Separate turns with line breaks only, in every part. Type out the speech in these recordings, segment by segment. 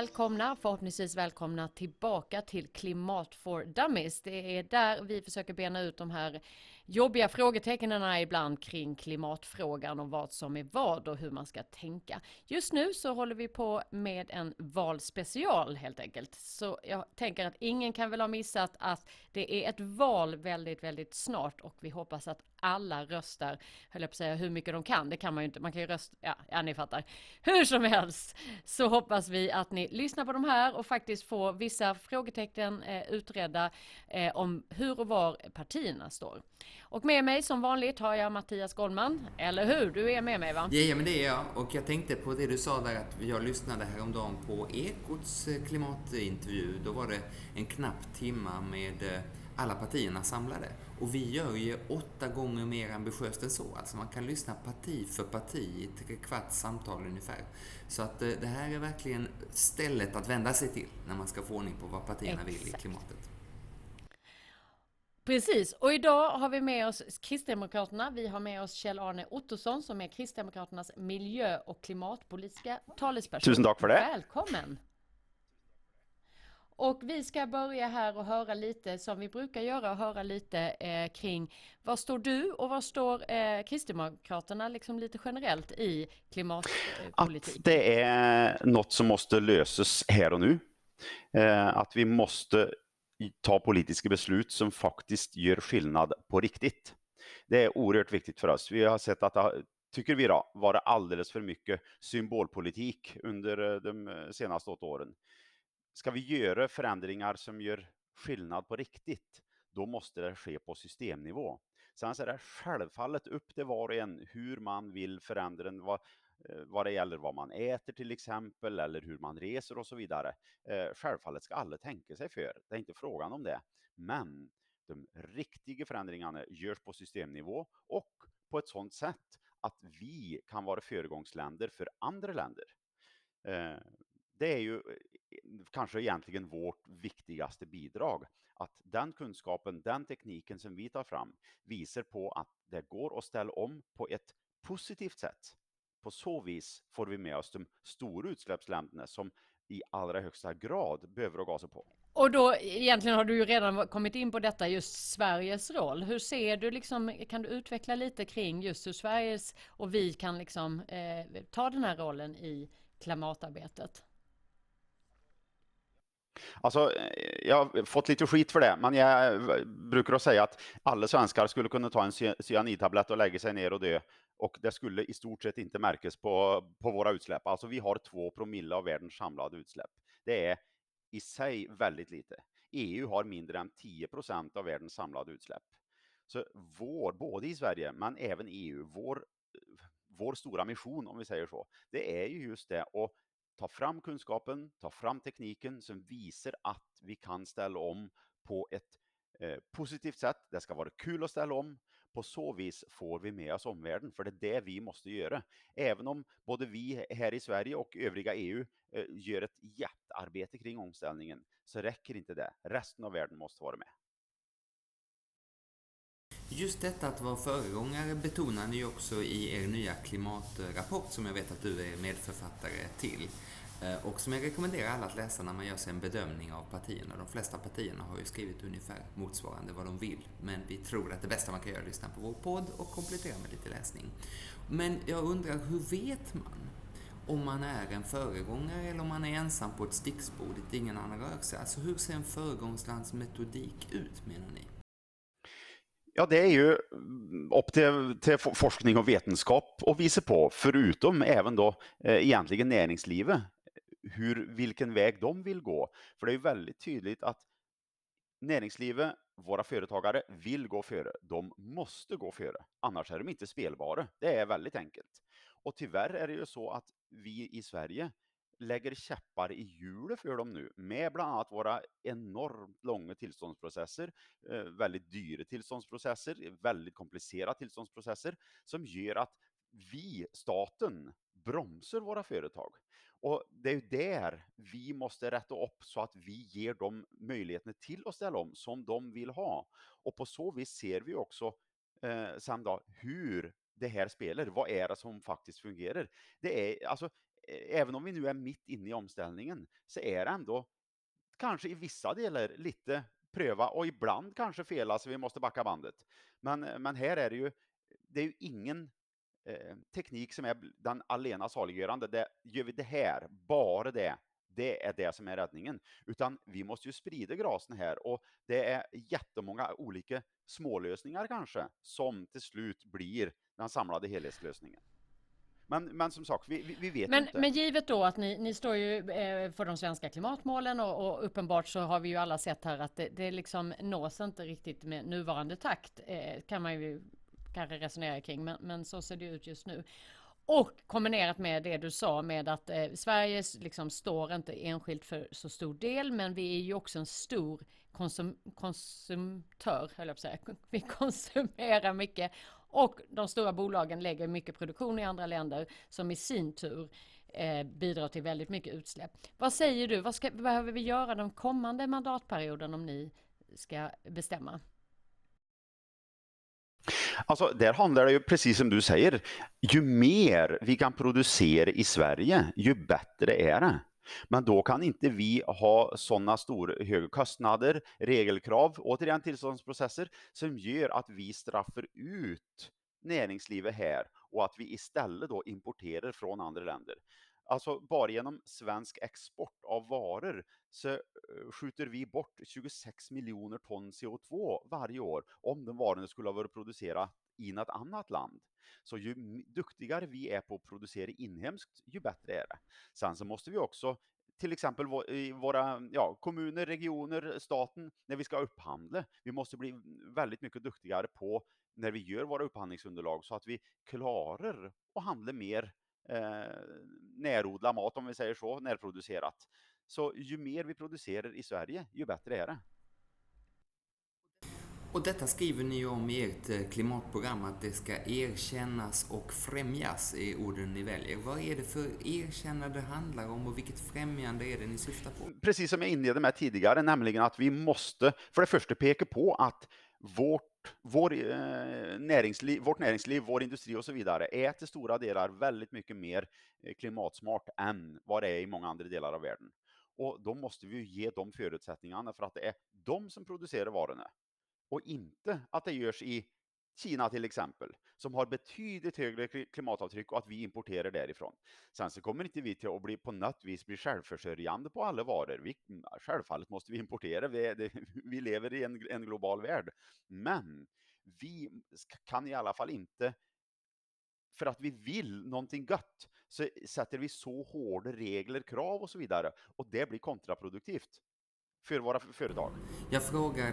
välkomna, förhoppningsvis välkomna tillbaka till Klimat for Dummies. Det är där vi försöker bena ut de här jobbiga frågetecknen ibland kring klimatfrågan och vad som är vad och hur man ska tänka. Just nu så håller vi på med en valspecial helt enkelt. Så jag tänker att ingen kan väl ha missat att det är ett val väldigt, väldigt snart och vi hoppas att alla röstar, höll jag på att säga, hur mycket de kan. Det kan man ju inte, man kan ju rösta, ja, ja ni fattar. Hur som helst så hoppas vi att ni lyssnar på de här och faktiskt får vissa frågetecken eh, utredda eh, om hur och var partierna står. Och med mig som vanligt har jag Mattias Goldman, eller hur? Du är med mig va?
Ja, men det är jag. Och jag tänkte på det du sa där att jag lyssnade häromdagen på Ekots eh, klimatintervju. Då var det en knapp timma med eh, alla partierna samlade. Och vi gör ju åtta gånger mer ambitiöst än så. Alltså man kan lyssna parti för parti i tre kvarts samtal ungefär. Så att eh, det här är verkligen stället att vända sig till när man ska få ordning på vad partierna Exakt. vill i klimatet.
Precis, och idag har vi med oss Kristdemokraterna. Vi har med oss Kjell-Arne Ottosson som är Kristdemokraternas miljö och klimatpolitiska talesperson.
Tusen tack för det.
Välkommen! Och vi ska börja här och höra lite som vi brukar göra och höra lite eh, kring vad står du och vad står eh, Kristdemokraterna liksom lite generellt i klimatpolitik?
Att det är något som måste lösas här och nu. Eh, att vi måste ta politiska beslut som faktiskt gör skillnad på riktigt. Det är oerhört viktigt för oss. Vi har sett att det tycker vi då, varit alldeles för mycket symbolpolitik under eh, de senaste åtta åren ska vi göra förändringar som gör skillnad på riktigt, då måste det ske på systemnivå. Sen så är det självfallet upp till var och en hur man vill förändra den, vad, Eh, vad det gäller vad man äter till exempel, eller hur man reser och så vidare. Eh, självfallet ska alla tänka sig för, det är inte frågan om det. Men de riktiga förändringarna görs på systemnivå och på ett sådant sätt att vi kan vara föregångsländer för andra länder. Eh, det är ju kanske egentligen vårt viktigaste bidrag. Att den kunskapen, den tekniken som vi tar fram visar på att det går att ställa om på ett positivt sätt. På så vis får vi med oss de stora utsläppsländerna som i allra högsta grad behöver gasa på.
Och då egentligen har du ju redan kommit in på detta just Sveriges roll. Hur ser du liksom, kan du utveckla lite kring just hur Sveriges och vi kan liksom eh, ta den här rollen i klimatarbetet?
Alltså, eh, jag har fått lite skit för det, men jag eh, brukar säga att alla svenskar skulle kunna ta en cyanidtablett och lägga sig ner och dö. Och det skulle i stort sett inte märkas på, på våra utsläpp. Alltså vi har två promille av världens samlade utsläpp. Det är i sig väldigt lite. EU har mindre än 10 procent av världens samlade utsläpp. Så vår, både i Sverige men även EU, vår, vår stora mission om vi säger så, det är ju just det att ta fram kunskapen, ta fram tekniken som visar att vi kan ställa om på ett eh, positivt sätt. Det ska vara kul att ställa om. På så vis får vi med oss omvärlden, för det är det vi måste göra. Även om både vi här i Sverige och övriga EU eh, gör ett jättearbete kring omställningen, så räcker inte det. Resten av världen måste vara med.
Just detta att vara föregångare betonar ni också i er nya klimatrapport som jag vet att du är medförfattare till. Eh, och som jag rekommenderar alla att läsa när man gör sig en bedömning av partierna. De flesta partierna har ju skrivit ungefär motsvarande vad de vill. Men vi tror att det bästa man kan göra är att lyssna på vår podd och komplettera med lite läsning. Men jag undrar, hur vet man om man är en föregångare eller om man är ensam på ett sticksbord dit ingen annan rör sig? Alltså hur ser en föregångslandsmetodik ut menar ni?
Ja, det är ju upp till, till, forskning och vetenskap att visa på, förutom även då eh, egentligen näringslivet, hur, vilken väg de vill gå. För det är ju väldigt tydligt att näringslivet, våra företagare, vill gå före. De måste gå före, annars är de inte spelbara. Det är väldigt enkelt. Och tyvärr är det ju så att vi i Sverige lägger käppar i hjulet för dem nu med bland annat våra enormt långa tillståndsprocesser, eh, väldigt dyra tillståndsprocesser, väldigt komplicerade tillståndsprocesser som gör att vi, staten, bromsar våra företag. Och det är ju där vi måste rätta upp så att vi ger dem möjligheterna till att ställa om som de vill ha. Och på så vis ser vi också eh, sen då hur det här spelar. Vad är det som faktiskt fungerar? Det är alltså även om vi nu är mitt inne i omställningen så är det ändå kanske i vissa delar lite pröva och ibland kanske fela så vi måste backa bandet. Men, eh, men här är det ju, det är ju ingen eh, teknik som är den allena saliggörande. Det, gör vi det här, bara det, det är det som är räddningen. Utan vi måste ju sprida grasen här och det är jättemånga olika smålösningar kanske som till slut blir den samlade helhetslösningen. Men, men som sagt, vi, vi vet
men,
inte.
Men givet då att ni, ni står ju eh, för de svenska klimatmålen och, och, uppenbart så har vi ju alla sett här att det, det liksom nås inte riktigt med nuvarande takt eh, kan man ju kanske resonerar kring, men, men så ser det ut just nu. Och kombinerat med det du sa med att eh, Sverige liksom står inte enskilt för så stor del, men vi är ju också en stor konsum konsumtör, höll jag på att säga. Vi konsumerar mycket och de stora bolagen lägger mycket produktion i andra länder som i sin tur eh, bidrar till väldigt mycket utsläpp. Vad säger du? Vad ska, behöver vi göra den kommande mandatperioden om ni ska bestämma?
Alltså, där handlar det ju precis som du säger. Ju mer vi kan producera i Sverige, ju bättre är det. Men då kan inte vi ha sådana stora höga kostnader, regelkrav, återigen tillståndsprocesser, som gör att vi straffar ut näringslivet här och att vi istället då importerar från andra länder. Alltså bara genom svensk export av varor så eh, skjuter vi bort 26 miljoner ton CO2 varje år om de varorna skulle ha varit producerade i något annat land. Så ju duktigare vi är på att producera inhemskt, ju bättre är det. Sen så måste vi också till exempel i våra ja, kommuner, regioner, staten, när vi ska upphandla. Vi måste bli väldigt mycket duktigare på när vi gör våra upphandlingsunderlag så att vi klarar att handla mer eh, närodlad mat om vi säger så, närproducerat. Så ju mer vi producerar i Sverige, ju bättre är det.
Och detta skriver ni om i ert eh, klimatprogram, att det ska erkännas och främjas i orden ni väljer. Vad är det för erkännande det handlar om och vilket främjande är det ni syftar på?
Precis som jag inledde med tidigare, nämligen att vi måste för det första peka på att vårt, vår, eh, näringsliv, vårt näringsliv, vår industri och så vidare är till stora delar väldigt mycket mer eh, klimatsmart än vad det är i många andra delar av världen. Och då måste vi ge dem förutsättningarna för att det är de som producerar varorna och inte att det görs i Kina till exempel, som har betydligt högre klimatavtryck och att vi importerar därifrån. Sen så kommer inte vi till att bli på något vis bli självförsörjande på alla varor. Vi, självfallet måste vi importera, vi, det, vi lever i en, en global värld. Men vi kan i alla fall inte för att vi vill någonting gött så sätter vi så hårda regler, krav och så vidare och det blir kontraproduktivt för våra företag.
Jag frågar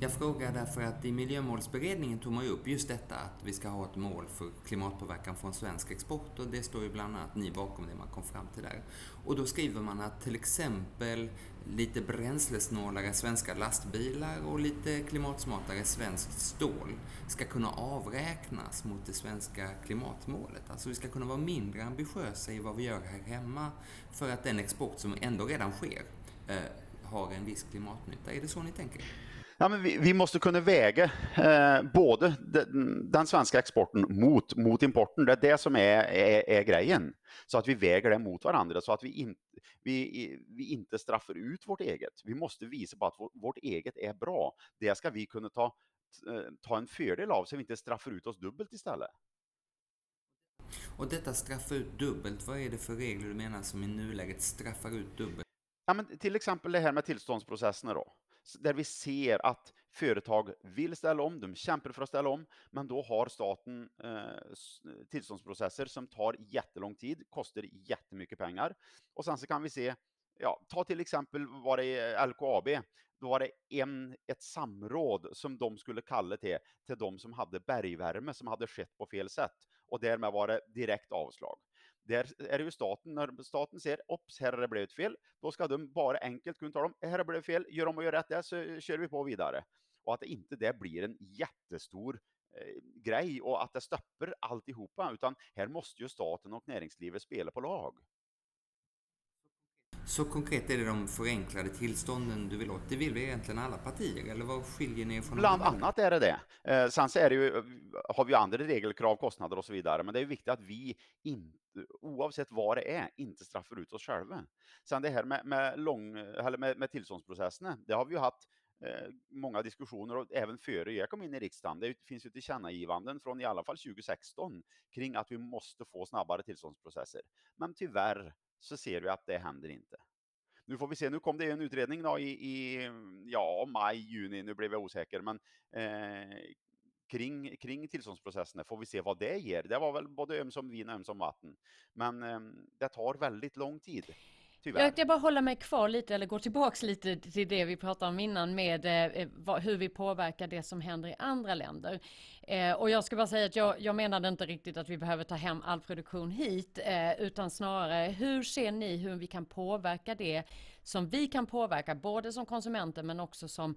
jag frågar därför att i Miljömålsberedningen tog man ju upp just detta att vi ska ha ett mål för klimatpåverkan från svensk export och det står ju bland annat ni bakom det man kom fram till där. Och då skriver man att till exempel lite bränslesnålare svenska lastbilar och lite klimatsmartare svenskt stål ska kunna avräknas mot det svenska klimatmålet. Alltså vi ska kunna vara mindre ambitiösa i vad vi gör här hemma för att den export som ändå redan sker eh, har en viss klimatnytta. Är det så ni tänker?
Ja, men vi, vi måste kunna väga eh, både den, den, svenska exporten mot, mot importen. Det är det som är, är, är, grejen. Så att vi väger det mot varandra så att vi, in, vi, vi inte straffar ut vårt eget. Vi måste visa på att vårt, vårt eget är bra. Det ska vi kunna ta, eh, ta en fördel av så vi inte straffar ut oss dubbelt istället.
Och detta straffa ut dubbelt, vad är det för regler du menar som i nuläget straffar ut dubbelt?
Ja, men till exempel det här med tillståndsprocesserna då där vi ser att företag vill ställa om, de kämpar för att ställa om, men då har staten eh, tillståndsprocesser som tar jättelång tid, kostar jättemycket pengar. Och sen så kan vi se, ja, ta till exempel var det LKAB, då var det en, ett samråd som de skulle kalla till, till de som hade bergvärme som hade skett på fel sätt. Och därmed var det direkt avslag. Där är det ju staten, när staten ser, ops, här har det blivit fel, då ska de bara enkelt kunna tala om, här har det blivit fel, gör om och gör rätt där så kör vi på vidare. Och att det inte det blir en jättestor eh, grej och att det stoppar alltihopa, utan här måste ju staten och näringslivet spela på lag.
Så konkret är det de förenklade tillstånden du vill åt. Det vill vi egentligen alla partier, eller vad skiljer ni er från?
Bland annat är det det. Eh, sen så är det ju, har vi andra regelkrav, kostnader och så vidare, men det är viktigt att vi inte, oavsett vad det är, inte straffar ut oss själva. Sen det här med, med, lång, eller med, med tillståndsprocesserna, det har vi ju haft eh, många diskussioner och även före jag kom in i riksdagen. Det finns ju tillkännagivanden från i alla fall 2016 kring att vi måste få snabbare tillståndsprocesser. Men tyvärr så ser vi att det händer inte. Nu får vi se, nu kom det en utredning då i, i ja, maj, juni, nu blev jag osäker, men eh, kring, kring tillståndsprocesserna får vi se vad det ger. Det var väl både ömsom vin och ömsom vatten. Men eh, det tar väldigt lång tid.
Tyvärr. Jag, bara hålla mig kvar lite eller gå tillbaks lite till det vi pratade om innan med eh, eh, vad, hur vi påverkar det som händer i andra länder. Eh, och jag ska bara säga att jag, jag menade inte riktigt att vi behöver ta hem all produktion hit, eh, utan snarare hur ser ni hur vi kan påverka det som vi kan påverka, både som konsumenter men också som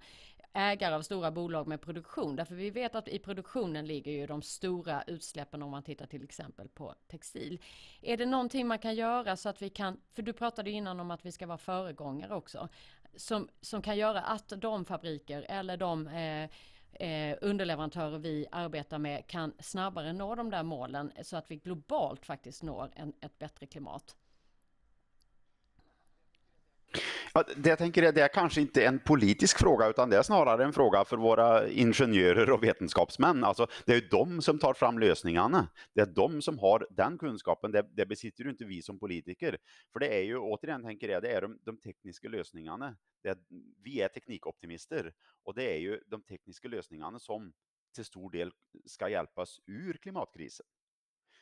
ägare av stora bolag med produktion. Därför vi vet att i produktionen ligger ju de stora utsläppen om man tittar till exempel på textil. Är det någonting man kan göra så att vi kan, för du pratade innan om att vi ska vara föregångare också, som, som kan göra att de fabriker eller de eh, eh, underleverantörer vi arbetar med kan snabbare nå de där målen så att vi globalt faktiskt når en, ett bättre klimat.
Ja, det jag tänker är det är kanske inte en politisk fråga utan det är snarare en fråga för våra ingenjörer och vetenskapsmän. Alltså, det är de som tar fram lösningarna. Det är de som har den kunskapen. Det, det besitter ju inte vi som politiker. För det är ju, återigen tänker jag, det är de, de tekniska lösningarna. Är, vi är teknikoptimister och det är ju de tekniska lösningarna som till stor del ska hjälpa oss ur klimatkrisen.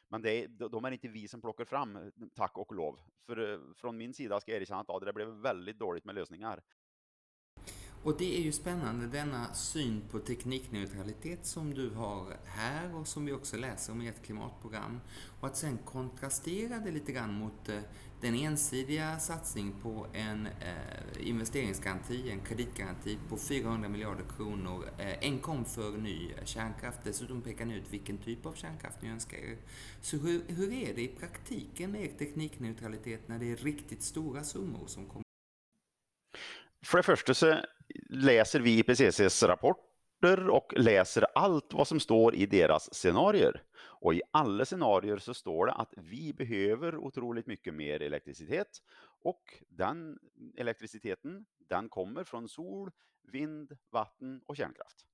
Men det de är inte vi som plockar fram, eh, tack och lov. För eh, från min sida ska jag erkänna att ja, det blev väldigt dåligt med lösningar.
Och det är ju spännande, denna syn på teknikneutralitet som du har här och som vi också läser om i ett klimatprogram. Och att sen kontrastera det lite grann mot eh, den ensidiga satsning på en eh, investeringsgaranti, en kreditgaranti på 400 miljarder kronor. Eh, en kom för ny kärnkraft. Dessutom pekar ni ut vilken typ av kärnkraft ni önskar er. Så hur, hur är det i praktiken med er teknikneutralitet när det är riktigt stora summor som kommer?
För det första så läser vi IPCCs rapporter och läser allt vad som står i deras scenarier. Och i alla scenarier så står det att vi behöver otroligt mycket mer elektricitet och den elektriciteten, den kommer från sol, vind, vatten och kärnkraft.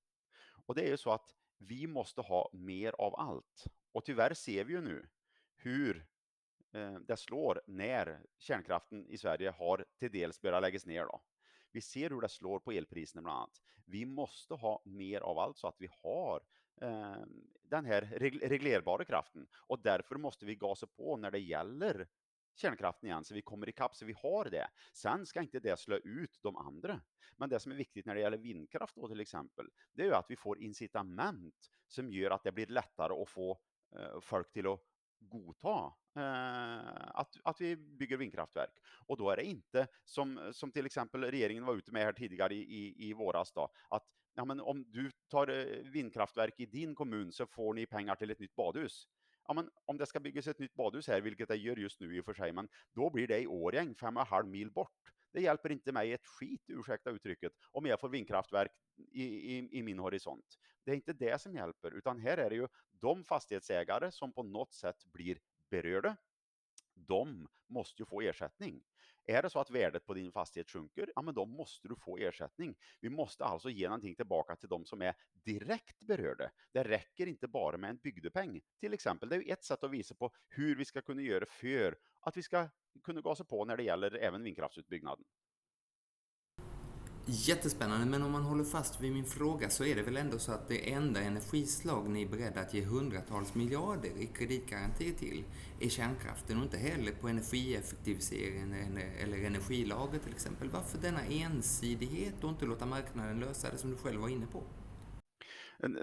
Och det är ju så att vi måste ha mer av allt. Och tyvärr ser vi ju nu hur eh, det slår när kärnkraften i Sverige har till dels börjat läggas ner. Då. Vi ser hur det slår på elpriserna bland annat. Vi måste ha mer av allt så att vi har eh, den här reglerbara kraften och därför måste vi gasa på när det gäller kärnkraften igen så vi kommer ikapp så vi har det. Sen ska inte det slå ut de andra. Men det som är viktigt när det gäller vindkraft då till exempel, det är ju att vi får incitament som gör att det blir lättare att få eh, folk till att godta eh, att, att vi bygger vindkraftverk. Och då är det inte som, som till exempel regeringen var ute med här tidigare i, i, i våras då, att ja, men om du tar eh, vindkraftverk i din kommun så får ni pengar till ett nytt badhus. Ja, men om det ska byggas ett nytt badhus här, vilket det gör just nu i och för sig, men då blir det i Årjäng, fem och en halv mil bort. Det hjälper inte mig ett skit, ursäkta uttrycket, om jag får vindkraftverk i, i, i, min horisont. Det är inte det som hjälper, utan här är det ju de fastighetsägare som på något sätt blir berörda. De måste ju få ersättning. Är det så att värdet på din fastighet sjunker, ja men då måste du få ersättning. Vi måste alltså ge någonting tillbaka till de som är direkt berörda. Det räcker inte bara med en bygdepeng. Till exempel, det är ju ett sätt att visa på hur vi ska kunna göra för att vi ska kunna gasa på när det gäller även vindkraftsutbyggnaden.
Jättespännande, men om man håller fast vid min fråga så är det väl ändå så att det enda energislag ni är beredda att ge hundratals miljarder i kreditgaranti till är kärnkraften och inte heller på energieffektivisering eller energilager till exempel. Varför denna ensidighet och inte låta marknaden lösa det som du själv var inne på?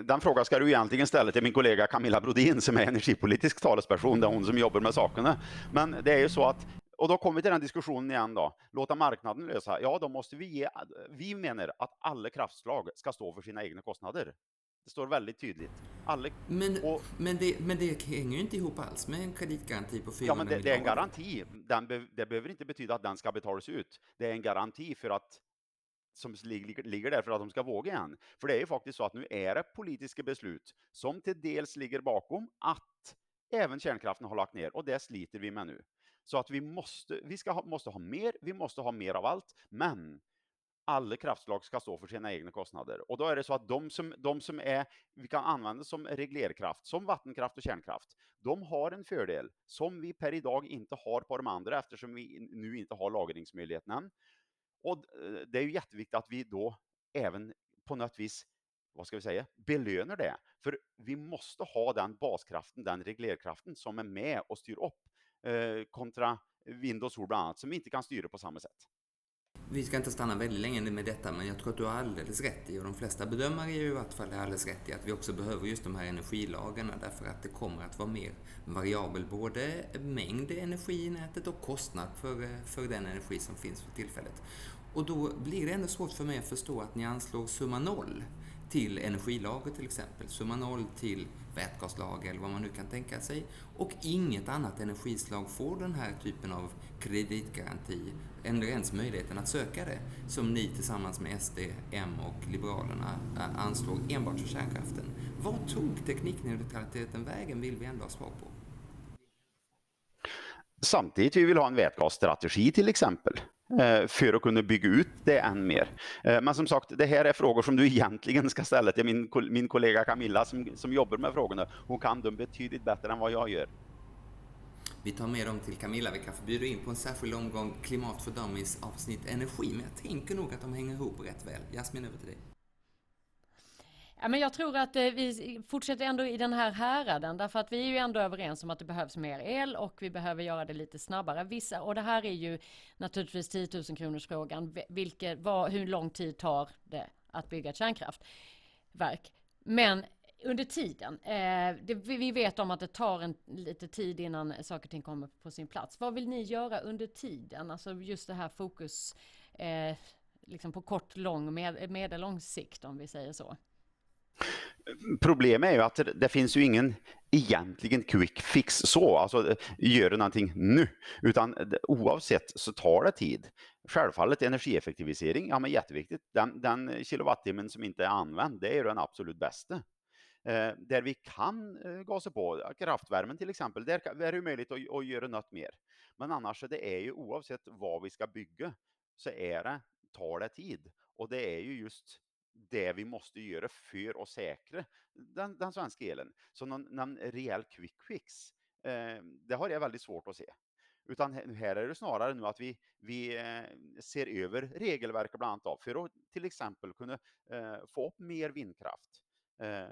Den frågan ska du egentligen ställa till min kollega Camilla Brodin som är energipolitisk talesperson, det är hon som jobbar med sakerna. Men det är ju så att och då kommer vi till den diskussionen igen då. Låta marknaden lösa. Ja, då måste vi ge. Vi menar att alla kraftslag ska stå för sina egna kostnader. Det står väldigt tydligt.
Alla, men, och, men, det, men det hänger ju inte ihop alls med en kreditgaranti på 400
Ja, men det, det är en garanti. Den be, det behöver inte betyda att den ska betalas ut. Det är en garanti för att som ligger där för att de ska våga igen. För det är ju faktiskt så att nu är det politiska beslut som till dels ligger bakom att även kärnkraften har lagt ner och det sliter vi med nu. Så att vi måste, vi ska ha, måste ha mer, vi måste ha mer av allt, men alla kraftslag ska stå för sina egna kostnader. Och då är det så att de som, de som är, vi kan använda som reglerkraft, som vattenkraft och kärnkraft, de har en fördel som vi per idag inte har på de andra eftersom vi nu inte har lagringsmöjligheten än. Och eh, det är ju jätteviktigt att vi då även på något vis vad ska vi säga, belönar det. För vi måste ha den baskraften, den reglerkraften som är med och styr upp Eh, kontra vind och sol bland annat, som vi inte kan styra på samma sätt.
Vi ska inte stanna väldigt länge med detta, men jag tror att du har alldeles rätt i, och de flesta bedömare är ju i vart fall alldeles rätt i, att vi också behöver just de här energilagarna därför att det kommer att vara mer variabel, både mängd energi i nätet och kostnad för, eh, för den energi som finns för tillfället. Och då blir det ändå svårt för mig att förstå att ni anslår summa noll till energilager till exempel, summa noll till vätgaslager eller vad man nu kan tänka sig. Och inget annat energislag får den här typen av kreditgaranti, eller ens möjligheten att söka det, som ni tillsammans med SD, M och Liberalerna eh, anslår enbart för kärnkraften. Vad tog teknikneutraliteten vägen, vill vi ändå ha svar på.
Samtidigt vi vill ha en vätgasstrategi till exempel. Eh, för att kunna bygga ut det än mer. Eh, men som sagt, det här är frågor som du egentligen ska ställa till min, min kollega Camilla som, som jobbar med frågorna. Hon kan dem betydligt bättre än vad jag gör.
Vi tar med dem till Camilla. Vi kanske bjuder in på en särskild omgång Klimat för Dummies avsnitt energi, men jag tänker nog att de hänger ihop rätt väl. Jasmin, över till dig.
Ja, men jag tror att eh, vi fortsätter ändå i den här häraden därför att vi är ju ändå överens om att det behövs mer el och vi behöver göra det lite snabbare. Vissa, och det här är ju naturligtvis 10 000 kronors frågan. Vilket, vad, hur lång tid tar det att bygga ett kärnkraftverk? Men under tiden, eh, det, vi vet om att det tar en, lite tid innan saker och ting kommer på sin plats. Vad vill ni göra under tiden? Alltså just det här fokus eh, liksom på kort, lång, med, medellång sikt om vi säger så.
Problemet är ju att det finns ju ingen egentligen quick fix så, alltså göra någonting nu, utan oavsett så tar det tid. Självfallet energieffektivisering, ja men jätteviktigt. Den, den kilowattimmen som inte är använd, det är den absolut bästa. Eh, där vi kan eh, gasa på, kraftvärmen till exempel, där är det möjligt att, att göra något mer. Men annars, det är ju oavsett vad vi ska bygga, så är det, tar det tid. Och det är ju just det vi måste göra för att säkra den, den svenska elen. Så någon, någon rejäl quick fix, eh, det har jag väldigt svårt att se. Utan här är det snarare nu att vi, vi eh, ser över regelverket bland annat för att till exempel kunna eh, få upp mer vindkraft eh,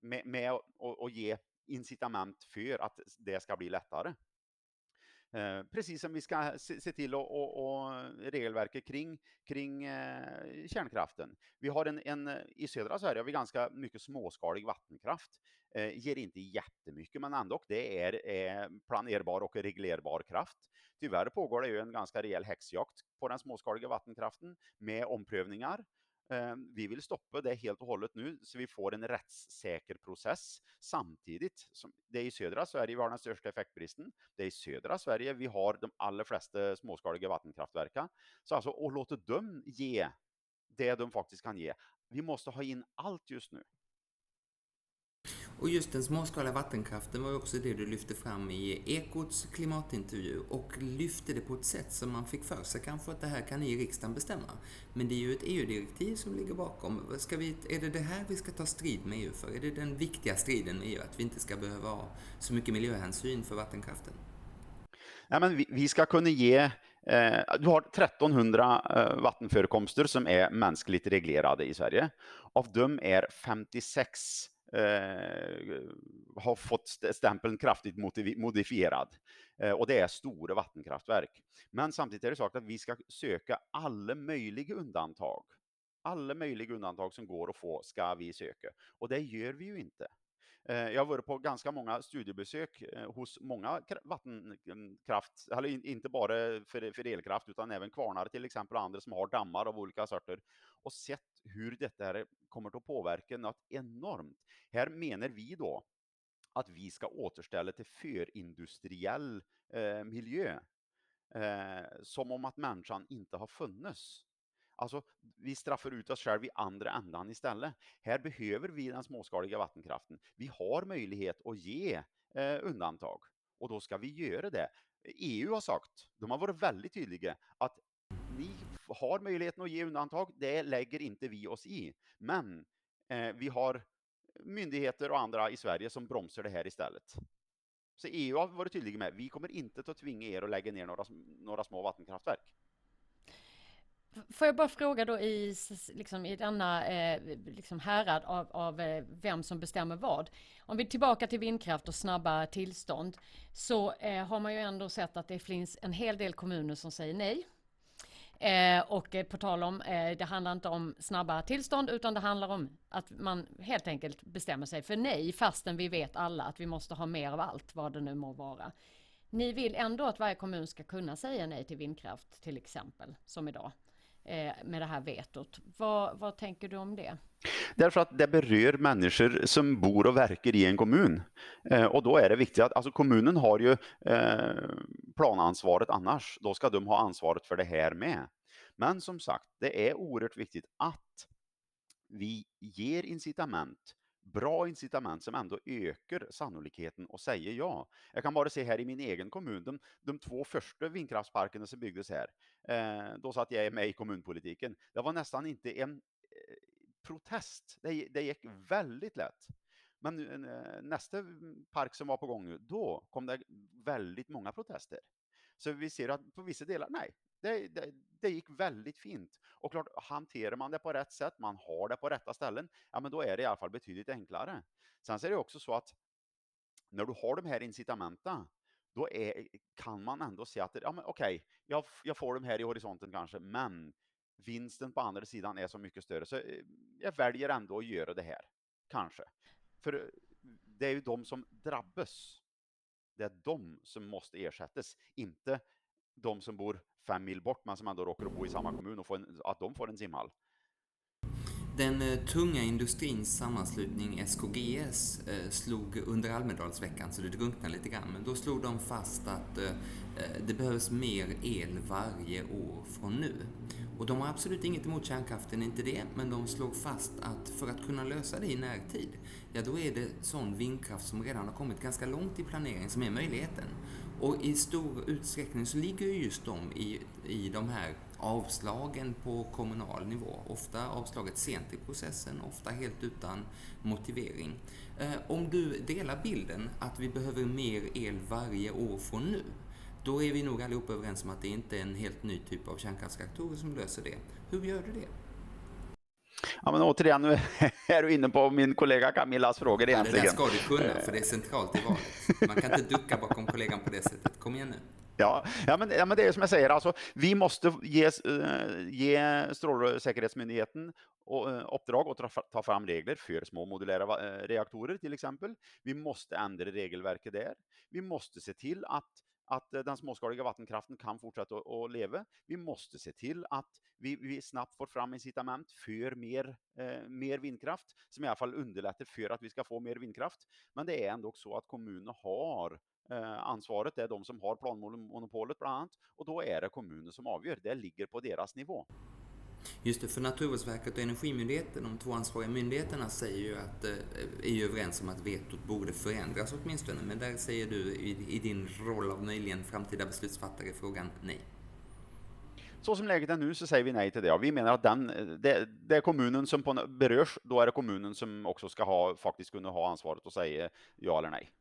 med, med och, ge incitament för att det ska bli lättare. Eh, precis som vi ska se, se till och, och, och, regelverket kring, kring eh, kärnkraften. Vi har en, en, i södra Sverige har vi ganska mycket småskalig vattenkraft. Eh, ger inte jättemycket, men ändå det är, är planerbar och reglerbar kraft. Tyvärr pågår det ju en ganska rejäl häxjakt på den småskaliga vattenkraften med omprövningar. Eh, vi vill stoppa det helt och hållet nu så vi får en rättssäker process samtidigt som det är i södra Sverige vi har den största effektbristen. Det är i södra Sverige vi har de allra flesta småskaliga vattenkraftverken. Så alltså att låta dem ge det de faktiskt kan ge. Vi måste ha in allt just nu.
Och just den småskaliga vattenkraften var ju också det du lyfte fram i Ekots klimatintervju och lyfte det på ett sätt som man fick för sig kanske att det här kan ni i riksdagen bestämma. Men det är ju ett EU-direktiv som ligger bakom. Ska vi, är det det här vi ska ta strid med EU för? Är det den viktiga striden med EU, att vi inte ska behöva ha så mycket miljöhänsyn för vattenkraften?
Nej, men vi, vi ska kunna ge eh, du har 1300 eh, vattenförekomster som är mänskligt reglerade i Sverige. Av dem är 56 eh, har fått stämpeln kraftigt modifierad. Eh, och det är stora vattenkraftverk. Men samtidigt är det sagt att vi ska söka alla möjliga undantag. Alla möjliga undantag som går att få ska vi söka. Och det gör vi ju inte. Eh, jag har varit på ganska många studiebesök eh, hos många vattenkraft, eller inte bara för, för elkraft, utan även kvarnar till exempel och andra som har dammar av olika sorter och sett hur detta kommer att påverka något enormt. Här menar vi då att vi ska återställa till förindustriell eh, miljö. Eh, som om att människan inte har funnits. Alltså, vi straffar ut oss själva i andra ändan istället. Här behöver vi den småskaliga vattenkraften. Vi har möjlighet att ge eh, undantag och då ska vi göra det. EU har sagt, de har varit väldigt tydliga, att ni har möjligheten att ge undantag, det lägger inte vi oss i. Men eh, vi har myndigheter och andra i Sverige som bromsar det här istället. Så EU har varit tydliga med, vi kommer inte att tvinga er att lägga ner några, några små vattenkraftverk.
Får jag bara fråga då i, liksom, i denna eh, liksom härad av, av eh, vem som bestämmer vad. Om vi är tillbaka till vindkraft och snabba tillstånd så eh, har man ju ändå sett att det finns en hel del kommuner som säger nej. Eh, och eh, på tal om, eh, det handlar inte om snabba tillstånd utan det handlar om att man helt enkelt bestämmer sig för nej fastän vi vet alla att vi måste ha mer av allt vad det nu må vara. Ni vill ändå att varje kommun ska kunna säga nej till vindkraft till exempel, som idag eh, med det här vetot. Vad, vad tänker du om det?
Därför att det berör människor som bor och verkar i en kommun. Eh, och då är det viktigt att alltså kommunen har ju eh, planansvaret annars. Då ska de ha ansvaret för det här med. Men som sagt, det är oerhört viktigt att vi ger incitament bra incitament som ändå ökar sannolikheten att säga ja. Jag kan bara se här i min egen kommun, de, de två första vindkraftsparkerna som byggdes här, eh, då satt jag med i kommunpolitiken. Det var nästan inte en protest, det, det gick väldigt lätt. Men eh, nästa eh, park som var på gång nu, då kom det väldigt många protester. Så vi ser att på vissa delar, nej, det, det, det, gick väldigt fint. Och klart, hanterar man det på rätt sätt, man har det på rätta ställen, ja men då är det i alla fall betydligt enklare. Sen så är det också så att när du har de här incitamenten, då är, kan man ändå se att, ja men okej, okay, jag, jag får dem här i horisonten kanske, men vinsten på andra sidan är så mycket större, så eh, jag väljer ändå att göra det här. Kanske. För eh, det är ju de som drabbas. Det är de som måste ersättas, inte de som bor fem mil bort men som ändå råkar bo i samma kommun och får en, att de får en simhall.
Den eh, tunga industrins sammanslutning SKGS eh, slog under Almedalsveckan, så det drunknade lite grann, men då slog de fast att eh, det behövs mer el varje år från nu. Och de har absolut inget emot kärnkraften, inte det, men de slog fast att för att kunna lösa det i närtid, ja då är det sån vindkraft som redan har kommit ganska långt i planeringen som är möjligheten. Och i stor utsträckning så ligger ju just de i, i de här avslagen på kommunal nivå. Ofta avslaget sent i processen, ofta helt utan motivering. Eh, om du delar bilden att vi behöver mer el varje år från nu, då är vi nog allihopa överens om att det inte är en helt ny typ av kärnkraftsreaktorer som löser det. Hur gör du det?
Ja, men återigen, nu är du inne på min kollega Camillas frågor egentligen.
Ja, det där ska du kunna, för det är centralt i valet. Man kan inte ducka bakom kollegan på det sättet. Kom igen nu.
Ja, ja, men, ja, men det är som jag säger, alltså, vi måste ge, uh, ge Strålsäkerhetsmyndigheten och, eh, uh, uppdrag att ta, fram regler för små modulära uh, reaktorer till exempel. Vi måste ändra regelverket där. Vi måste se till att att den småskaliga vattenkraften kan fortsätta att leva. Vi måste se till att vi, vi snabbt får fram incitament för mer, eh, mer vindkraft, som i alla fall underlättar för att vi ska få mer vindkraft. Men det är ändå så att kommunerna har ansvaret. Det är de som har planmonopolet bland annat och då är det kommunen som avgör. Det ligger på deras nivå.
Just det, för Naturvårdsverket och Energimyndigheten, de två ansvariga myndigheterna, säger ju att, eh, är ju överens om att vetot borde förändras åtminstone. Men där säger du i, din roll av möjligen framtida beslutsfattare i frågan nej.
Så som läget är nu så säger vi nej till det. Vi menar att den, det, det är kommunen som berörs, då är det kommunen som också ska ha, faktiskt kunna ha ansvaret att säga ja eller nej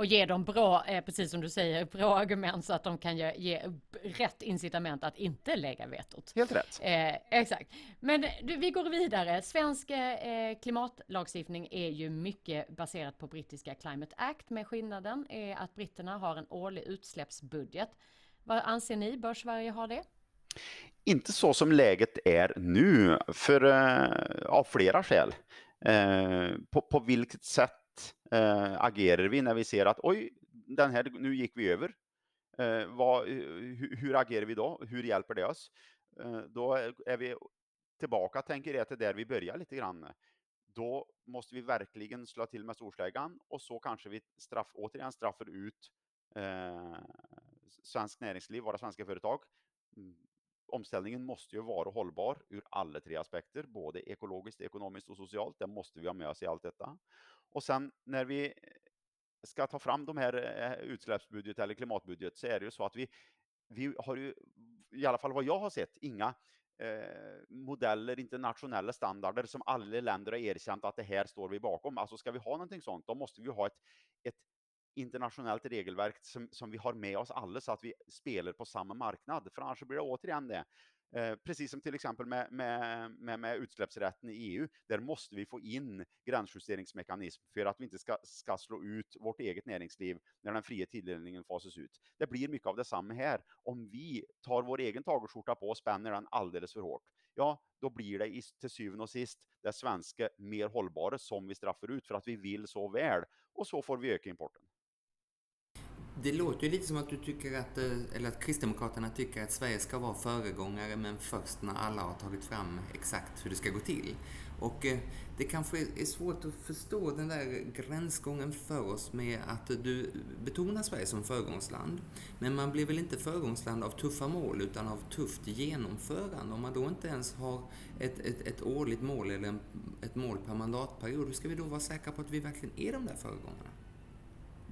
och ge dem bra, eh, precis som du säger, bra argument så att de kan ge, ge rätt incitament att inte lägga vetot.
Helt rätt.
Eh, exakt. Men du, vi går vidare. Svensk eh, klimatlagstiftning är ju mycket baserat på brittiska Climate Act med skillnaden är att britterna har en årlig utsläppsbudget. Vad anser ni? Bör Sverige ha det?
Inte så som läget är nu, för, eh, av flera skäl. Eh, på, på vilket sätt Eh, agerar vi när vi ser att oj, den här, nu gick vi över. Eh, vad, eh, hur, hur, agerar vi då? Hur hjälper det oss? Eh, då är vi tillbaka, tänker jag, till där vi börjar lite grann. Då måste vi verkligen slå till med storsläggan och så kanske vi straff, återigen straffar ut eh, svensk näringsliv, våra svenska företag. Mm, omställningen måste ju vara hållbar ur alla tre aspekter, både ekologiskt, ekonomiskt och socialt. Det måste vi ha med oss i allt detta. Och sen när vi eh, ska ta fram de här eh, utsläppsbudget eller klimatbudget så är det ju så att vi, vi har ju, i alla fall vad jag har sett, inga eh, modeller, internationella standarder som alla länder har erkänt att det här står vi bakom. Alltså ska vi ha någonting sånt, då måste vi ha ett, ett internationellt regelverk som, som vi har med oss alla så att vi spelar på samma marknad. För annars blir det återigen det. Eh, precis som till exempel med, med, med, med, utsläppsrätten i EU, där måste vi få in gränsjusteringsmekanism för att vi inte ska, ska slå ut vårt eget näringsliv när den fria tilldelningen fasas ut. Det blir mycket av detsamma här. Om vi tar vår egen tagelskjorta på och spänner den alldeles för hårt, ja, då blir det till syvende och sist det svenska mer hållbara som vi straffar ut för att vi vill så väl och så får vi öka importen.
Det låter ju lite som att du tycker att, eh, eller att Kristdemokraterna tycker att Sverige ska vara föregångare men först när alla har tagit fram exakt hur det ska gå till. Och eh, det kanske är svårt att förstå den där gränsgången för oss med att du betonar Sverige som föregångsland. Men man blir väl inte föregångsland av tuffa mål utan av tufft genomförande. Om man då inte ens har ett, ett, ett årligt mål eller ett mål per mandatperiod, hur ska vi då vara säkra på att vi verkligen är de där föregångarna?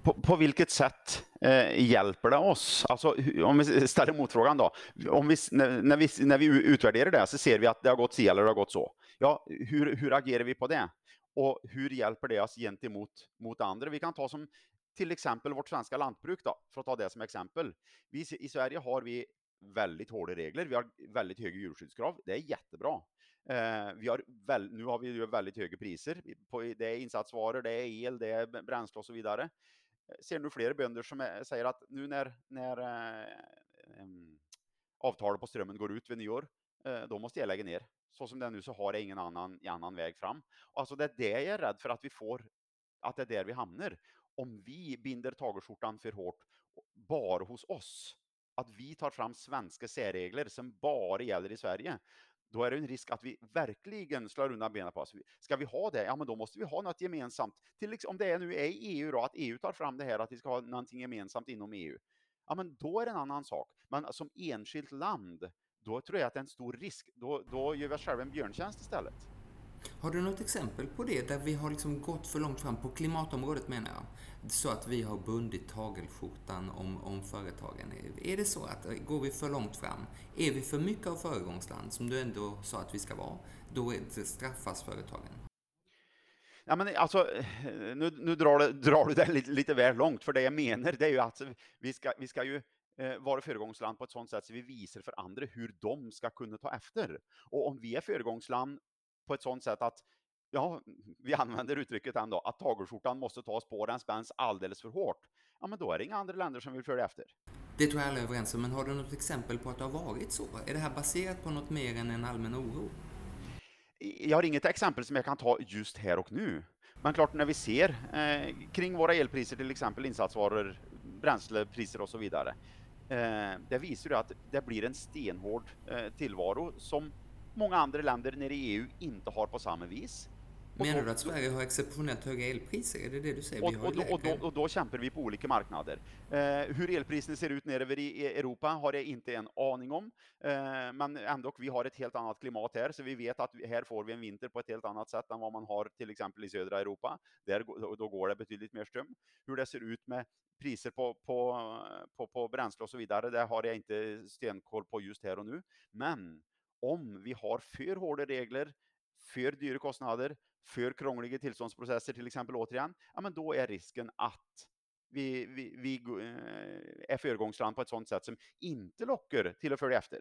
På, på, vilket sätt eh, hjälper det oss? Alltså, om vi ställer motfrågan då. Om vi, när, när, vi, när vi utvärderar det så ser vi att det har gått si eller det har gått så. Ja, hur, hur agerar vi på det? Och hur hjälper det oss gentemot mot andra? Vi kan ta som till exempel vårt svenska lantbruk då, för att ta det som exempel. Vi, I Sverige har vi väldigt hårda regler. Vi har väldigt höga djurskyddskrav. Det är jättebra. Eh, vi har väl, nu har vi ju väldigt höga priser. På, det är insatsvaror, det är el, det är bränsle och så vidare ser nu flera bönder som är, säger att nu när, när eh, avtalet på strömmen går ut vid nyår, eh, då måste jag lägga ner. Så som det är nu så har jag ingen annan, annan väg fram. Alltså det är det jag är rädd för att vi får, att det är där vi hamnar. Om vi binder tagelskjortan för hårt bara hos oss, att vi tar fram svenska särregler som bara gäller i Sverige, då är det en risk att vi verkligen slår undan benen på oss. Ska vi ha det, ja men då måste vi ha något gemensamt. Till exempel om det är nu är i EU då, att EU tar fram det här att vi ska ha någonting gemensamt inom EU. Ja men då är det en annan sak. Men som enskilt land, då tror jag att det är en stor risk. Då, då gör vi oss själva en björntjänst istället.
Har du något exempel på det, där vi har liksom gått för långt fram, på klimatområdet menar jag, så att vi har bundit tagelskjortan om, om företagen? Är det så att går vi för långt fram, är vi för mycket av föregångsland, som du ändå sa att vi ska vara, då straffas företagen?
Ja, men alltså, nu, nu drar, du, drar du det lite, lite väl långt, för det jag menar det är ju att vi ska, vi ska ju eh, vara föregångsland på ett sådant sätt så vi visar för andra hur de ska kunna ta efter. Och om vi är föregångsland på ett sådant sätt att ja, vi använder uttrycket ändå, att tagelskjortan måste tas på, den spänns alldeles för hårt. Ja, men då är det inga andra länder som vill följa efter.
Det tror jag alla är överens om, men har du något exempel på att det har varit så? Är det här baserat på något mer än en allmän oro?
Jag har inget exempel som jag kan ta just här och nu. Men klart, när vi ser eh, kring våra elpriser, till exempel insatsvaror, bränslepriser och så vidare. Eh, det visar ju att det blir en stenhård eh, tillvaro som många andra länder nere i EU inte har på samma vis.
Menar du att Sverige har exceptionellt höga elpriser? Är det det du säger?
Och, och, då, och, då, och då, kämpar vi på olika marknader. Eh, hur elpriserna ser ut nere i Europa har jag inte en aning om. Eh, men ändå, vi har ett helt annat klimat här, så vi vet att här får vi en vinter på ett helt annat sätt än vad man har till exempel i södra Europa. Där, då går det betydligt mer ström. Hur det ser ut med priser på, på, på, på bränsle och så vidare, det har jag inte stenkoll på just här och nu. Men om vi har för hårda regler, för dyra kostnader, för krångliga tillståndsprocesser till exempel återigen, ja men då är risken att vi, vi, vi eh, är föregångsland på ett sådant sätt som inte lockar till att följa efter.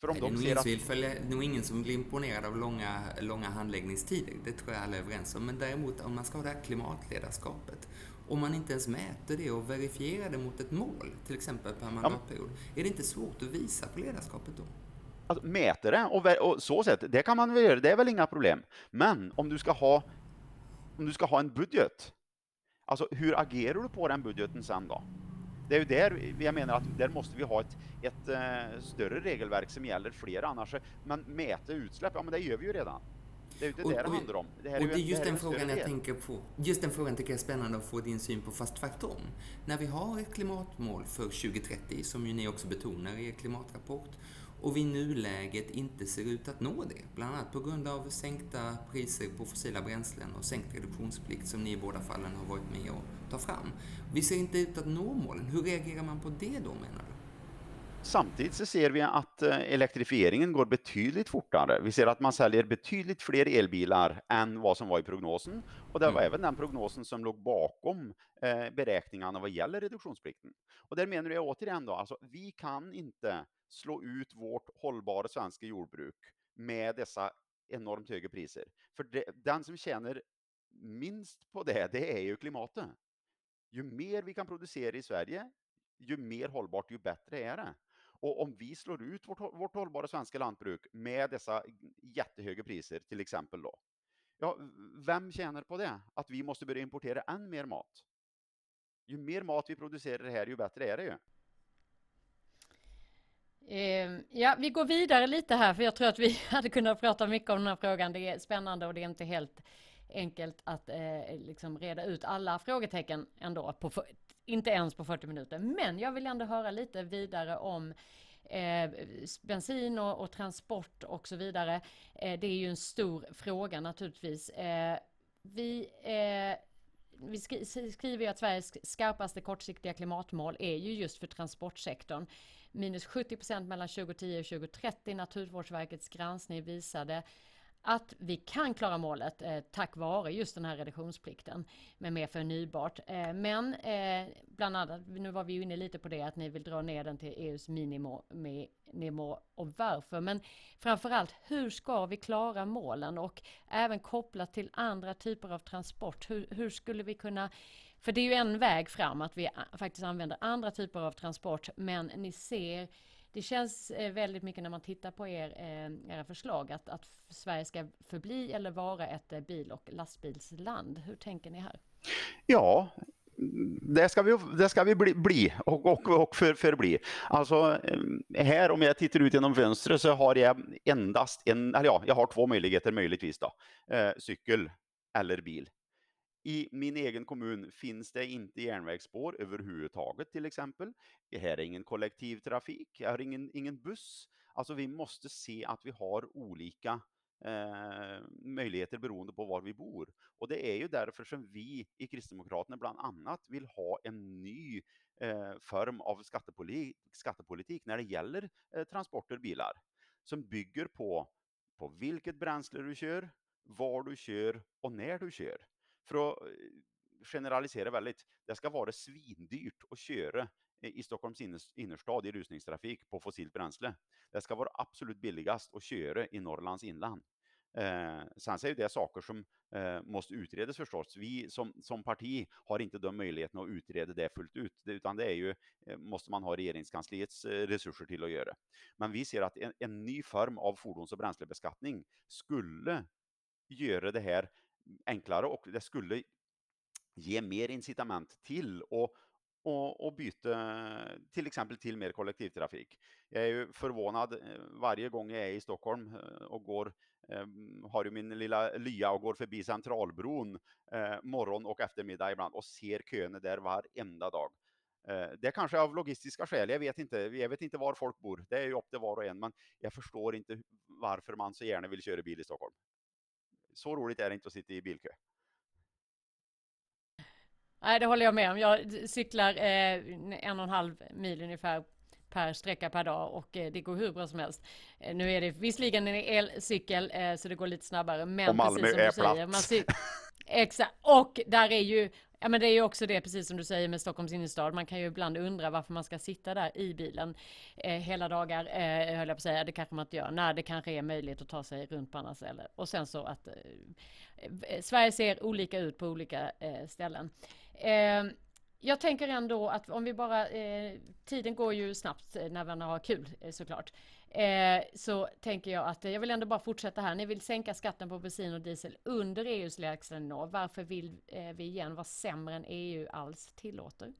För om Nej, de det, är nog att... följa, det är nog ingen som blir imponerad av långa, långa handläggningstider, det tror jag alla är överens om. Men däremot om man ska ha det här klimatledarskapet, om man inte ens mäter det och verifierar det mot ett mål, till exempel per mandatperiod, ja. är det inte svårt att visa på ledarskapet då?
Alltså, mäter det och, och, så sätt, det kan man väl göra, det är väl inga problem. Men om du ska ha om du ska ha en budget, alltså hur agerar du på den budgeten sen då? Det är ju där jag menar att där måste vi ha ett, ett uh, större regelverk som gäller fler annars. Men mäta utsläpp, ja men det gör vi ju redan. Det är ju inte det det handlar om.
Det och det är just det den frågan jag del. tänker på. Just den frågan tycker jag är spännande att få din syn på, fast tvärtom. När vi har ett klimatmål för 2030, som ju ni också betonar i er klimatrapport, och vi i nuläget inte ser ut att nå det. Bland annat på grund av sänkta priser på fossila bränslen och sänkt reduktionsplikt som ni i båda fallen har varit med och ta fram. Vi ser inte ut att nå målen. Hur reagerar man på det då menar du?
Samtidigt så ser vi att eh, elektrifieringen går betydligt fortare. Vi ser att man säljer betydligt fler elbilar än vad som var i prognosen. Och det var mm. även den prognosen som låg bakom eh, beräkningarna vad gäller reduktionsplikten. Och där menar jag återigen då, alltså vi kan inte slå ut vårt hållbara svenska jordbruk med dessa enormt höga priser. För det, den som tjänar minst på det, det är ju klimatet. Ju mer vi kan producera i Sverige, ju mer hållbart, ju bättre är det. Och om vi slår ut vårt, vårt hållbara svenska lantbruk med dessa jättehöga priser till exempel då. Ja, vem tjänar på det? Att vi måste börja importera än mer mat. Ju mer mat vi producerar här, ju bättre är det ju.
Eh, ja, vi går vidare lite här, för jag tror att vi hade kunnat prata mycket om den här frågan. Det är spännande och det är inte helt enkelt att eh, liksom reda ut alla frågetecken ändå, på, inte ens på 40 minuter. Men jag vill ändå höra lite vidare om eh, bensin och, och, transport och så vidare. Eh, det är ju en stor fråga naturligtvis. Eh, vi eh, vi skriver ju att Sveriges skarpaste kortsiktiga klimatmål är ju just för transportsektorn. Minus 70% mellan 2010 och 2030. Naturvårdsverkets granskning visade att vi kan klara målet eh, tack vare just den här reduktionsplikten med mer förnybart. Eh, men eh, bland annat, nu var vi ju inne lite på det, att ni vill dra ner den till EUs miniminivå och varför. Men framförallt, hur ska vi klara målen och även kopplat till andra typer av transport? Hur, hur skulle vi kunna för det är ju en väg fram att vi faktiskt använder andra typer av transport, men ni ser det känns eh, väldigt mycket när man tittar på er, eh, era förslag att, att Sverige ska förbli eller vara ett eh, bil och lastbilsland. Hur tänker ni här?
Ja, det ska vi, det ska vi bli, bli och, och, och för, förbli. Alltså här om jag tittar ut genom fönstret så har jag endast en, eller ja, jag har två möjligheter möjligtvis då. Eh, cykel eller bil. I min egen kommun finns det inte järnvägsspår överhuvudtaget till exempel. Det Här är ingen kollektivtrafik, jag har ingen, ingen buss. Alltså vi måste se att vi har olika eh, möjligheter beroende på var vi bor. Och det är ju därför som vi i Kristdemokraterna bland annat vill ha en ny eh, form av skattepolitik, skattepolitik när det gäller eh, transporter, bilar, som bygger på, på vilket bränsle du kör, var du kör och när du kör för att eh, generalisera väldigt, det ska vara svindyrt att köra i Stockholms innerstad i rusningstrafik på fossilt bränsle. Det ska vara absolut billigast att köra i Norrlands inland. Eh, sen så är det saker som eh, måste utredas förstås. Vi som, som parti har inte de möjligheterna att utreda det fullt ut, utan det är ju, eh, måste man ha regeringskansliets eh, resurser till att göra. Men vi ser att en, en ny form av fordons och bränslebeskattning skulle göra det här enklare och det skulle ge mer incitament till att och, och byta till exempel till mer kollektivtrafik. Jag är ju förvånad eh, varje gång jag är i Stockholm eh, och går, eh, har ju min lilla lya och går förbi Centralbron morgon och eftermiddag ibland och ser köerna där varenda dag. Det är kanske av logistiska skäl, jag vet inte. Jag vet inte var folk bor. Det är ju upp till var och en, men jag förstår inte varför man så gärna vill köra bil i Stockholm så roligt är det inte att sitta i bilkö.
Nej, det håller jag med om. Jag cyklar eh, en och en halv mil ungefär per sträcka per dag och eh, det går hur bra som helst. Eh, nu är det visserligen en elcykel eh, så det går lite snabbare, men
och Malmö
precis
som du säger, man
Exakt, och där är ju Ja men det är ju också det precis som du säger med Stockholms innerstad. Man kan ju ibland undra varför man ska sitta där i bilen eh, hela dagar, eh, höll jag på att säga. Det kanske man inte gör. Nej, det kanske är möjligt att ta sig runt på andra ställen. Och sen så att eh, eh, Sverige ser olika ut på olika eh, ställen. Ehm, jag tänker ändå att om vi bara, eh, tiden går ju snabbt eh, när man har kul eh, såklart. Eh, så tänker jag att eh, jag vill ändå bara fortsätta här. Ni vill sänka skatten på bensin och diesel under EUs lägstanivå. Varför vill eh, vi igen vara sämre än EU alls tillåter?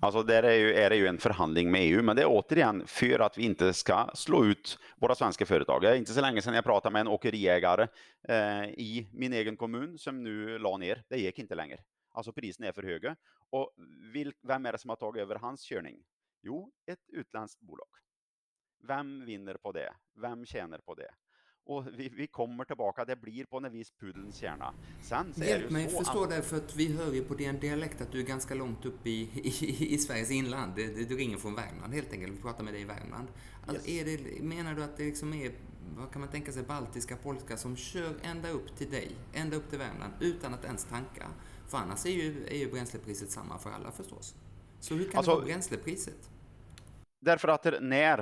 Alltså där är, ju, är det ju en förhandling med EU, men det är återigen för att vi inte ska slå ut våra svenska företag. Det är inte så länge sedan jag pratade med en åkeriägare eh, i min egen kommun som nu la ner. Det gick inte längre. Alltså priserna är för höga. Och vil, vem är det som har tagit över hans körning? Jo, ett utländskt bolag. Vem vinner på det? Vem tjänar på det? Och vi, vi kommer tillbaka, det blir på något vis pudelns kärna.
Sen Hjälp mig förstå att... det, för att vi hör ju på din dialekt att du är ganska långt upp i, i, i Sveriges inland. Du, du ringer från Värmland helt enkelt, vi pratar med dig i Värmland. Alltså, yes. är det, menar du att det liksom är, vad kan man tänka sig, baltiska polska som kör ända upp till dig, ända upp till Värmland, utan att ens tanka? För annars är ju, är ju bränslepriset samma för alla förstås. Så hur kan alltså, det vara bränslepriset?
Därför att när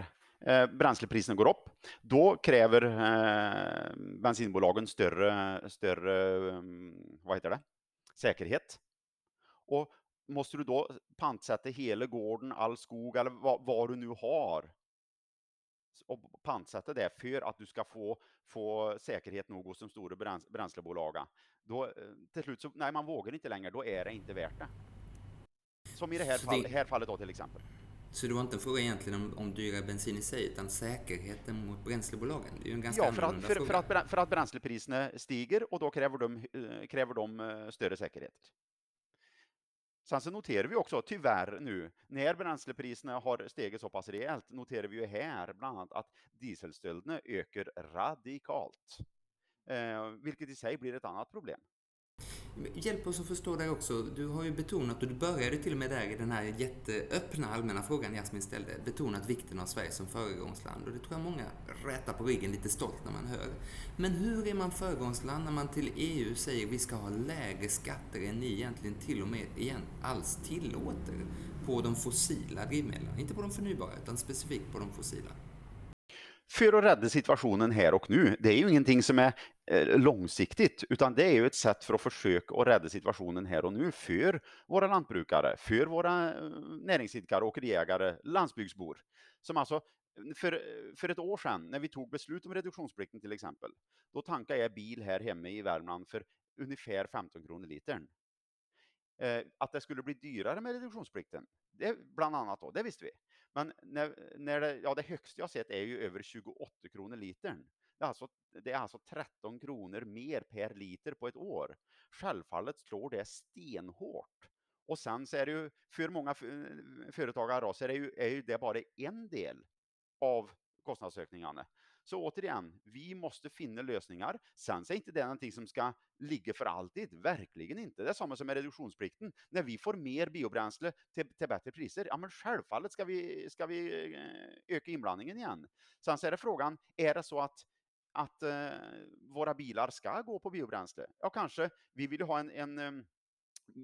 eh, bränslepriserna går upp, då kräver eh, bensinbolagen större, större um, vad heter det? säkerhet. Och måste du då pantsätta hela gården, all skog eller vad, vad du nu har och pantsätta det för att du ska få, få säkerhet nog hos de stora bränslebolagen. Då eh, till slut så, nej man vågar inte längre, då är det inte värt det. Som i det här, fall, det här fallet då till exempel.
Så det var inte en fråga egentligen om, om dyrare bensin i sig, utan säkerheten mot bränslebolagen? Det är ju en ganska
ja, för att, för, för, att, för att bränslepriserna stiger och då kräver de, eh, kräver de eh, större säkerhet. Sen så noterar vi också, tyvärr nu, när bränslepriserna har stigit så pass rejält, noterar vi ju här bland annat att dieselstölderna ökar radikalt. Eh, vilket i sig blir ett annat problem.
Hjälp oss att förstå dig också. Du har ju betonat, och du började till och med där i den här jätteöppna allmänna frågan Jasmin ställde, betonat vikten av Sverige som föregångsland. Och det tror jag många rätar på ryggen lite stolt när man hör. Men hur är man föregångsland när man till EU säger vi ska ha lägre skatter än ni egentligen till och med igen alls tillåter på de fossila drivmedlen? Inte på de förnybara, utan specifikt på de fossila
för att rädda situationen här och nu. Det är ju ingenting som är eh, långsiktigt, utan det är ju ett sätt för att försöka att rädda situationen här och nu för våra lantbrukare, för våra eh, näringsidkare, åkeriägare, landsbygdsbor. Som alltså, för, för ett år sedan när vi tog beslut om reduktionsplikten till exempel, då tankade jag bil här hemma i Värmland för ungefär 15 kronor litern. Eh, att det skulle bli dyrare med reduktionsplikten, det, bland annat då, det visste vi. Men när, när det, ja, det högsta jag sett är ju över 28 kronor litern. Det är, alltså, det är alltså 13 kronor mer per liter på ett år. Självfallet slår det stenhårt. Och sen så är det ju för många eh, företagare då, så är det ju, är ju det bara en del av kostnadsökningarna. Så återigen, vi måste finna lösningar. Sen så är inte det någonting som ska ligga för alltid, verkligen inte. Det är samma som med reduktionsplikten. När vi får mer biobränsle till, till bättre priser, ja men självfallet ska vi, ska vi eh, öka inblandningen igen. Sen så är det frågan, är det så att att eh, våra bilar ska gå på biobränsle? Ja, kanske. Vi vill ju ha en, en eh,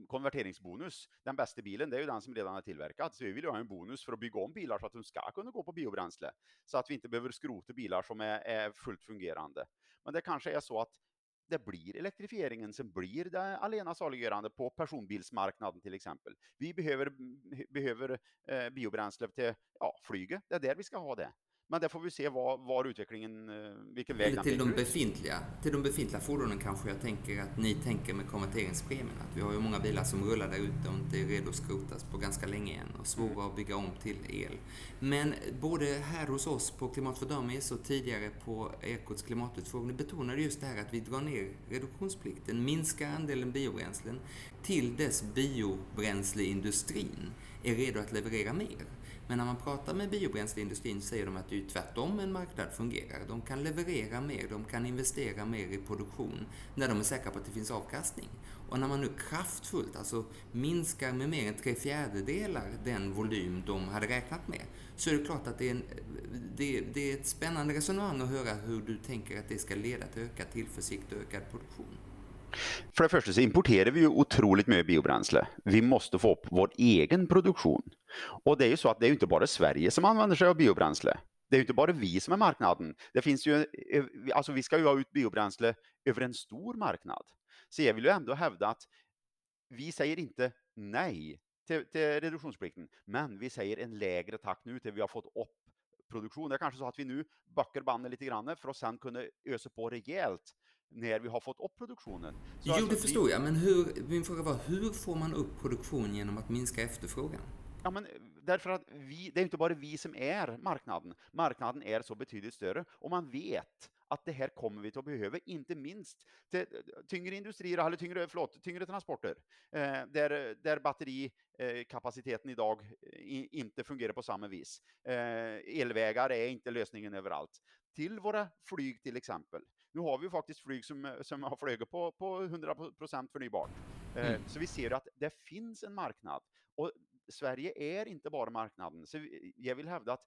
konverteringsbonus. Den bästa bilen, det är ju den som redan är tillverkad. Så vi vill ju ha en bonus för att bygga om bilar så att de ska kunna gå på biobränsle. Så att vi inte behöver skrota bilar som är, är fullt fungerande. Men det kanske är så att det blir elektrifieringen som blir det allena saliggörande på personbilsmarknaden till exempel. Vi behöver, behöver eh, biobränsle till ja, flyget, det är där vi ska ha det. Men där får vi se var, var utvecklingen, eh, vilken väg
Eller till de befintliga, till de befintliga fordonen kanske jag tänker att ni tänker med konverteringspremien. Att vi har ju många bilar som rullar där ute och inte är redo att skrotas på ganska länge än och svåra mm. att bygga om till el. Men både här hos oss på Klimat för Dummies och tidigare på Ekots klimatutfrågning betonade just det här att vi drar ner reduktionsplikten, minskar andelen biobränslen till dess biobränsleindustrin är redo att leverera mer. Men när man pratar med biobränsleindustrin säger de att det är tvärtom en marknad fungerar. De kan leverera mer, de kan investera mer i produktion när de är säkra på att det finns avkastning. Och när man nu kraftfullt alltså minskar med mer än tre fjärdedelar den volym de hade räknat med så är det klart att det är, en, det, det är ett spännande resonemang att höra hur du tänker att det ska leda till ökad tillförsikt och ökad produktion.
För det första så importerar vi ju otroligt mycket biobränsle. Vi måste få upp vår egen produktion. Och det är ju så att det är inte bara Sverige som använder sig av biobränsle. Det är inte bara vi som är marknaden. Det finns ju, eh, alltså vi ska ju ha ut biobränsle över en stor marknad. Så jag vill ju ändå hävda att vi säger inte nej till, till reduktionsplikten, men vi säger en lägre takt nu till vi har fått upp produktion. Det är kanske så att vi nu backar bandet lite grann för att sen kunna ösa på rejält när vi har fått upp produktionen.
Så jo, alltså, det förstår vi... jag, men hur, min fråga var hur får man upp produktion genom att minska efterfrågan?
Ja, men därför att vi, det är inte bara vi som är marknaden. Marknaden är så betydligt större och man vet att det här kommer vi att behöva, inte minst till tyngre industrier, eller tyngre, förlåt, tyngre transporter, eh, där, där batterikapaciteten idag inte fungerar på samma vis. Eh, elvägar är inte lösningen överallt. Till våra flyg till exempel. Nu har vi faktiskt flyg som, som har flugit på, på 100% förnybart. Eh, mm. Så vi ser att det finns en marknad och Sverige är inte bara marknaden. Så jag vill hävda att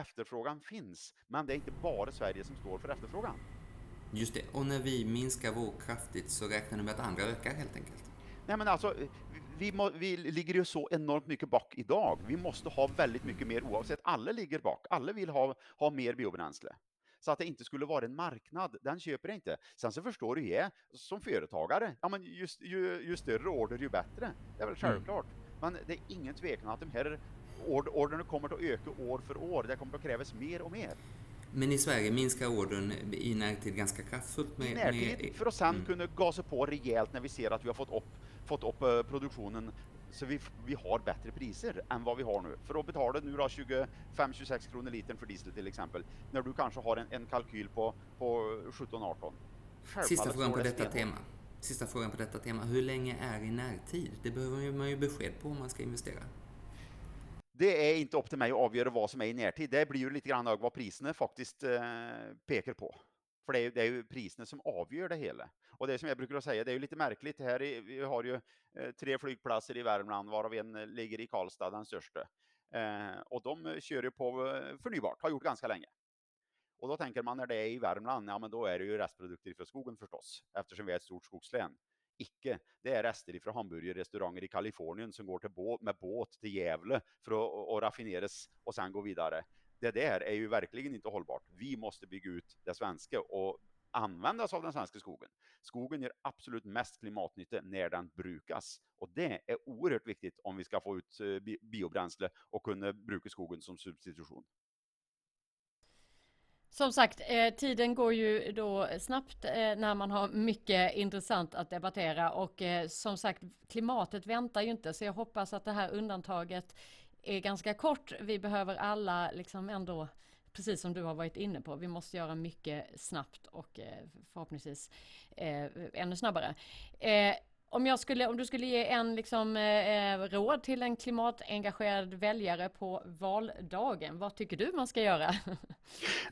efterfrågan finns, men det är inte bara Sverige som står för efterfrågan.
Just det, och när vi minskar vår kraftigt så räknar du med att andra ökar helt enkelt?
Nej men alltså, vi, må, vi ligger ju så enormt mycket bak idag. Vi måste ha väldigt mycket mer oavsett. Alla ligger bak, alla vill ha, ha mer biobränsle. Så att det inte skulle vara en marknad, den köper jag inte. Sen så förstår du ju, som företagare, ja men ju, ju, ju större order ju bättre. Det är väl mm. självklart. Men det är ingen tvekan att de här orderna kommer att öka år för år. Det kommer att krävas mer och mer.
Men i Sverige minskar ordern i närtid ganska kraftfullt?
Med, I närtid, med... för att sen mm. kunna gasa på rejält när vi ser att vi har fått upp, fått upp uh, produktionen så vi, vi har bättre priser än vad vi har nu. För att betala nu då 25-26 kronor litern för diesel till exempel, när du kanske har en, en kalkyl på, på 17-18.
Sista frågan på detta tema. Sista frågan på detta tema. Hur länge är i närtid? Det behöver man ju besked på om man ska investera.
Det är inte upp till mig att avgöra vad som är i närtid. Det blir ju lite grann vad priserna faktiskt eh, pekar på. För det är, ju, det är ju priserna som avgör det hela. Och det som jag brukar säga, det är ju lite märkligt. Här vi har ju eh, tre flygplatser i Värmland, varav en eh, ligger i Karlstad, den största. Eh, och de eh, kör ju på förnybart, har gjort ganska länge. Och då tänker man när det är i Värmland, ja men då är det ju restprodukter från skogen förstås, eftersom vi är ett stort skogslän. Icke. Det är rester ifrån hamburgerrestauranger i Kalifornien som går till båt, med båt till Gävle för att och raffineras och sen gå vidare. Det där är ju verkligen inte hållbart. Vi måste bygga ut det svenska och användas av den svenska skogen. Skogen ger absolut mest klimatnytta när den brukas och det är oerhört viktigt om vi ska få ut eh, biobränsle och kunna bruka skogen som substitution.
Som sagt, eh, tiden går ju då snabbt eh, när man har mycket intressant att debattera och eh, som sagt klimatet väntar ju inte så jag hoppas att det här undantaget är ganska kort. Vi behöver alla liksom ändå precis som du har varit inne på, vi måste göra mycket snabbt och förhoppningsvis ännu snabbare. Om, jag skulle, om du skulle ge en liksom, eh, råd till en klimatengagerad väljare på valdagen, vad tycker du man ska göra?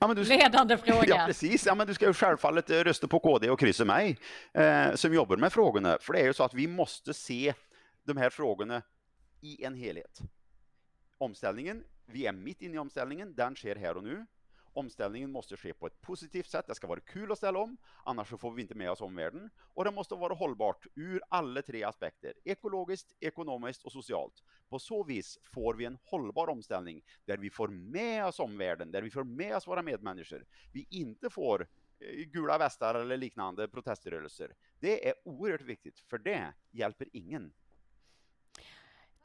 Ja, du, Ledande fråga.
Ja, precis. Ja, men du ska ju självfallet eh, rösta på KD och kryssa mig eh, som jobbar med frågorna. För det är ju så att vi måste se de här frågorna i en helhet. Omställningen, vi är mitt inne i omställningen, den sker här och nu. Omställningen måste ske på ett positivt sätt. Det ska vara kul att ställa om, annars får vi inte med oss omvärlden. Och det måste vara hållbart ur alla tre aspekter, ekologiskt, ekonomiskt och socialt. På så vis får vi en hållbar omställning där vi får med oss omvärlden, där vi får med oss våra medmänniskor. Vi inte får eh, gula västar eller liknande proteströrelser. Det är oerhört viktigt, för det hjälper ingen.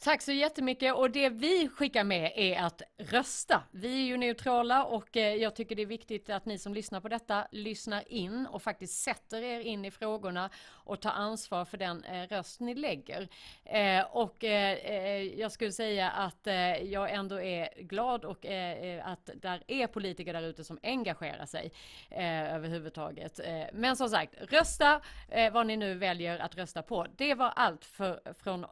Tack så jättemycket och det vi skickar med är att rösta. Vi är ju neutrala och eh, jag tycker det är viktigt att ni som lyssnar på detta lyssnar in och faktiskt sätter er in i frågorna och tar ansvar för den eh, röst ni lägger. Eh, och jag skulle säga att jag ändå är glad och att där är politiker där ute som engagerar sig överhuvudtaget. Men som sagt, rösta vad ni nu väljer att rösta på. Det var allt för, från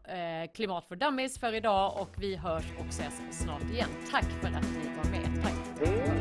Klimat för Dummies för idag och vi hörs och ses snart igen. Tack för att ni var med. Tack!